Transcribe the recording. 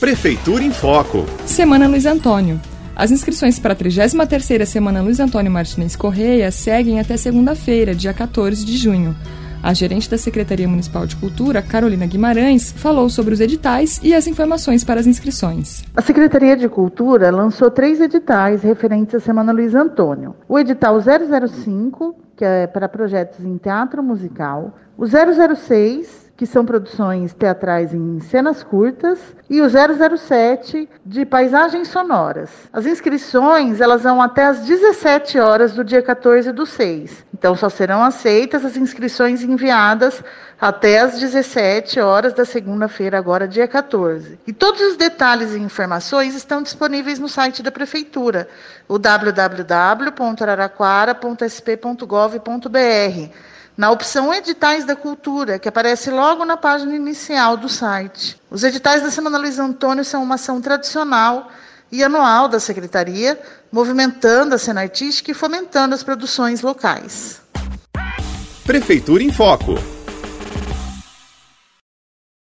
Prefeitura em Foco. Semana Luiz Antônio. As inscrições para a 33ª Semana Luiz Antônio Martinez Correia seguem até segunda-feira, dia 14 de junho. A gerente da Secretaria Municipal de Cultura, Carolina Guimarães, falou sobre os editais e as informações para as inscrições. A Secretaria de Cultura lançou três editais referentes à Semana Luiz Antônio. O edital 005, que é para projetos em teatro musical, o 006, que são produções teatrais em cenas curtas, e o 007 de paisagens sonoras. As inscrições elas vão até às 17 horas do dia 14 do 6. Então só serão aceitas as inscrições enviadas até às 17 horas da segunda-feira, agora dia 14. E todos os detalhes e informações estão disponíveis no site da prefeitura, o www.araraquara.sp.gov.br na opção Editais da Cultura, que aparece logo na página inicial do site. Os editais da Semana Luiz Antônio são uma ação tradicional e anual da Secretaria, movimentando a cena artística e fomentando as produções locais. Prefeitura em Foco.